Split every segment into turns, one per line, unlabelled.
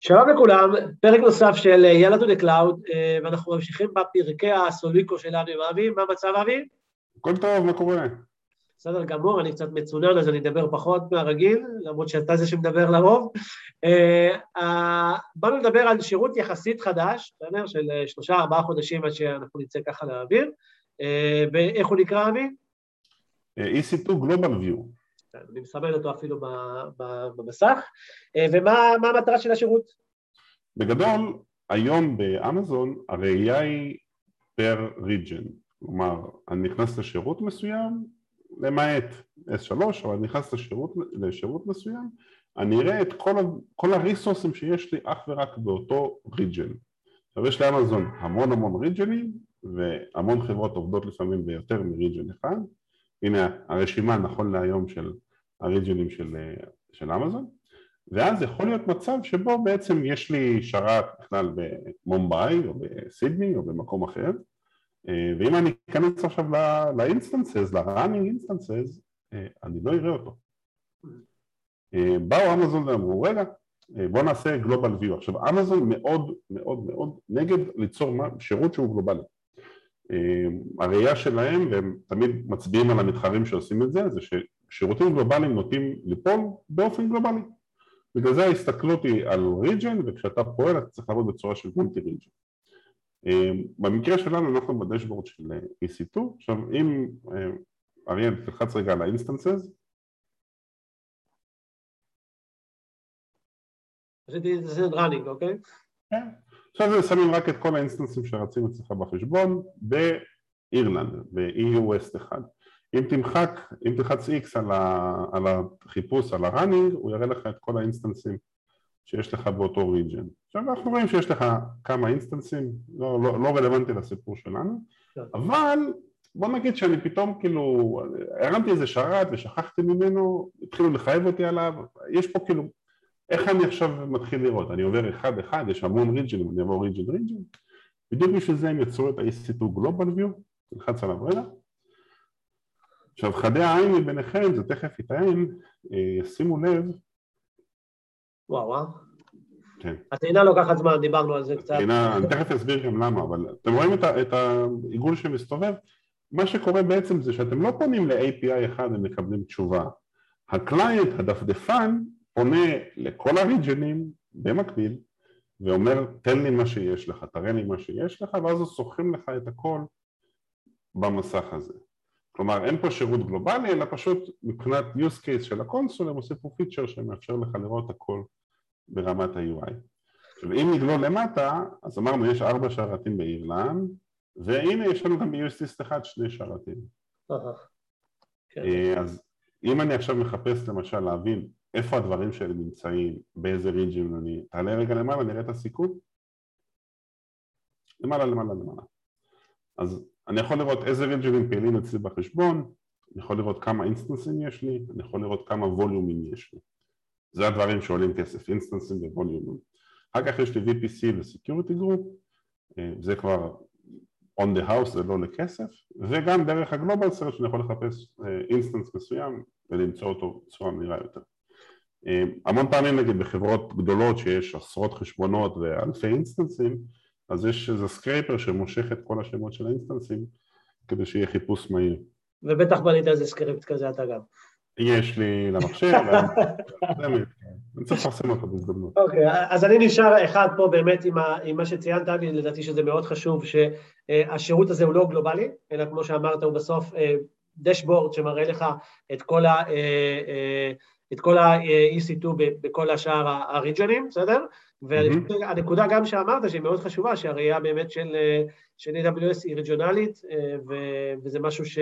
שלום לכולם, פרק נוסף של יאללה to the cloud, ואנחנו ממשיכים בפרקי הסוליקו שלנו עם אבי, מה המצב אבי?
הכל טוב, מה קורה?
בסדר גמור, אני קצת מצונן אז אני אדבר פחות מהרגיל, למרות שאתה זה שמדבר לרוב. אה, באנו לדבר על שירות יחסית חדש, בסדר? של שלושה ארבעה חודשים עד שאנחנו נצא ככה לאוויר, אה, ואיך הוא נקרא אבי?
אה, EC2 Global View.
אני מסמן אותו אפילו במסך, ומה המטרה של השירות?
בגדול, היום באמזון הראייה היא פר ריג'ן, כלומר, אני נכנס לשירות מסוים, למעט S3, אבל אני נכנס לשירות, לשירות מסוים, אני אראה את כל, כל הריסורסים שיש לי אך ורק באותו ריג'ן. עכשיו יש לאמזון המון המון ריג'נים, והמון חברות עובדות לפעמים ביותר מריג'ן אחד. הנה הרשימה נכון להיום של הריג'נים של, של אמזון, ואז יכול להיות מצב שבו בעצם יש לי שרת בכלל במומבאי או בסידני או במקום אחר, ואם אני אכנס עכשיו לאינסטנסס, ל-running instances, אני לא אראה אותו. באו אמזון ואמרו, רגע, בואו נעשה גלובל view. עכשיו אמזון מאוד מאוד מאוד נגד ליצור שירות שהוא גלובלי. הראייה שלהם, והם תמיד מצביעים על המתחרים שעושים את זה, זה ששירותים גלובליים נוטים ליפול באופן גלובלי. בגלל זה ההסתכלות היא על region, וכשאתה פועל אתה צריך לעבוד בצורה של multi region. במקרה שלנו אנחנו ב dashboard של EC2, עכשיו אם אריאל תלחץ רגע על
ה instances זה running, אוקיי?
כן, עכשיו שמים רק את כל האינסטנסים שרצים אצלך בחשבון באירלנד, ב-EU West 1 אם תמחק, אם תלחץ X על, ה, על החיפוש, על ה-running, הוא יראה לך את כל האינסטנסים שיש לך באותו region. עכשיו אנחנו רואים שיש לך כמה אינסטנסים, לא, לא, לא רלוונטי לסיפור שלנו, כן. אבל בוא נגיד שאני פתאום כאילו, הרמתי איזה שרת ושכחתי ממנו, התחילו לחייב אותי עליו, יש פה כאילו, איך אני עכשיו מתחיל לראות? אני עובר אחד אחד, יש המון ריג'נים, אני אעבור ריג'ן ריג'ן, בדיוק בשביל זה הם יצרו את ה-EC2 Global View, נלחץ עליו רגע. עכשיו חדי העין מביניכם, זה תכף יטען, אה, שימו לב
וואו, וואו. כן. הטעינה לוקחת זמן, דיברנו על זה קצת.
הטעינה, אני תכף אסביר גם למה, אבל אתם רואים את, את העיגול שמסתובב? מה שקורה בעצם זה שאתם לא פונים ל-API אחד ומקבלים תשובה. ה client, הדפדפן, פונה לכל הריג'נים במקביל ואומר תן לי מה שיש לך, תראה לי מה שיש לך ואז הוא סוכם לך את הכל במסך הזה. כלומר אין פה שירות גלובלי אלא פשוט מבחינת use case של ה console הם עושים פה פיצ'ר שמאפשר לך לראות הכל ברמת ה-UI. עכשיו אם נגלול למטה אז אמרנו יש ארבע שרתים באירלנד והנה יש לנו גם ב-UST 1 שני שרתים. כן. אה, אז אם אני עכשיו מחפש למשל להבין איפה הדברים שלי נמצאים, באיזה ריג'נים אני, תעלה רגע למעלה נראה את הסיכום למעלה למעלה למעלה אז אני יכול לראות איזה ריג'נים פעילים אצלי בחשבון, אני יכול לראות כמה אינסטנסים יש לי, אני יכול לראות כמה ווליומים יש לי. זה הדברים שעולים כסף, אינסטנסים וווליומים. אחר כך יש לי VPC ו-Security Group, אה, זה כבר on the house, זה לא לכסף, וגם דרך ה Global Search שאני יכול לחפש אינסטנס אה, מסוים ולמצוא אותו בצורה מהירה יותר. אה, המון פעמים נגיד בחברות גדולות שיש עשרות חשבונות ואלפי אינסטנסים אז יש איזה scraper שמושך את כל השמות של האינסטנסים כדי שיהיה חיפוש מהיר.
ובטח בנית איזה סקריפט כזה אתה גם.
יש לי במחשב, אני צריך לפרסם אותו בהזדמנות.
אוקיי, אז אני נשאר אחד פה באמת עם מה שציינת, לדעתי שזה מאוד חשוב, שהשירות הזה הוא לא גלובלי, אלא כמו שאמרת, הוא בסוף דשבורד שמראה לך את כל ה... את כל ה-EC2 בכל השאר הריג'נים, בסדר? והנקודה גם שאמרת, שהיא מאוד חשובה, שהראייה באמת של, של AWS היא ריג'ונלית, וזה משהו ש...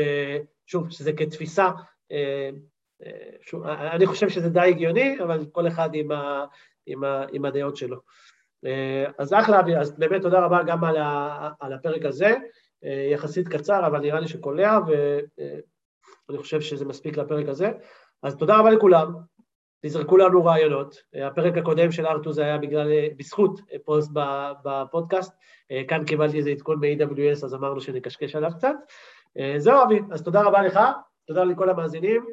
שוב, שזה כתפיסה, שוב, אני חושב שזה די הגיוני, אבל כל אחד עם, ה, עם, ה, עם הדעות שלו. אז אחלה, אז באמת תודה רבה גם על, ה, על הפרק הזה, יחסית קצר, אבל נראה לי שקולע, ואני חושב שזה מספיק לפרק הזה. אז תודה רבה לכולם, תזרקו לנו רעיונות. הפרק הקודם של ארתו זה היה בגלל, בזכות פוסט בפודקאסט, כאן קיבלתי איזה עדכון ב-AWS, אז אמרנו שנקשקש עליו קצת. זהו אבי, אז תודה רבה לך, תודה לכל המאזינים,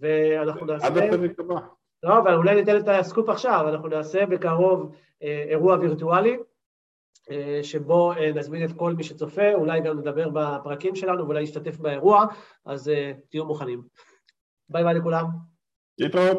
ואנחנו נעשה...
עד הפרק הבא.
לא, אבל אולי ניתן את הסקופ עכשיו, אנחנו נעשה בקרוב אירוע וירטואלי, שבו נזמין את כל מי שצופה, אולי גם נדבר בפרקים שלנו ואולי נשתתף באירוע, אז תהיו מוכנים. ביי ביי לכולם.
להתראות.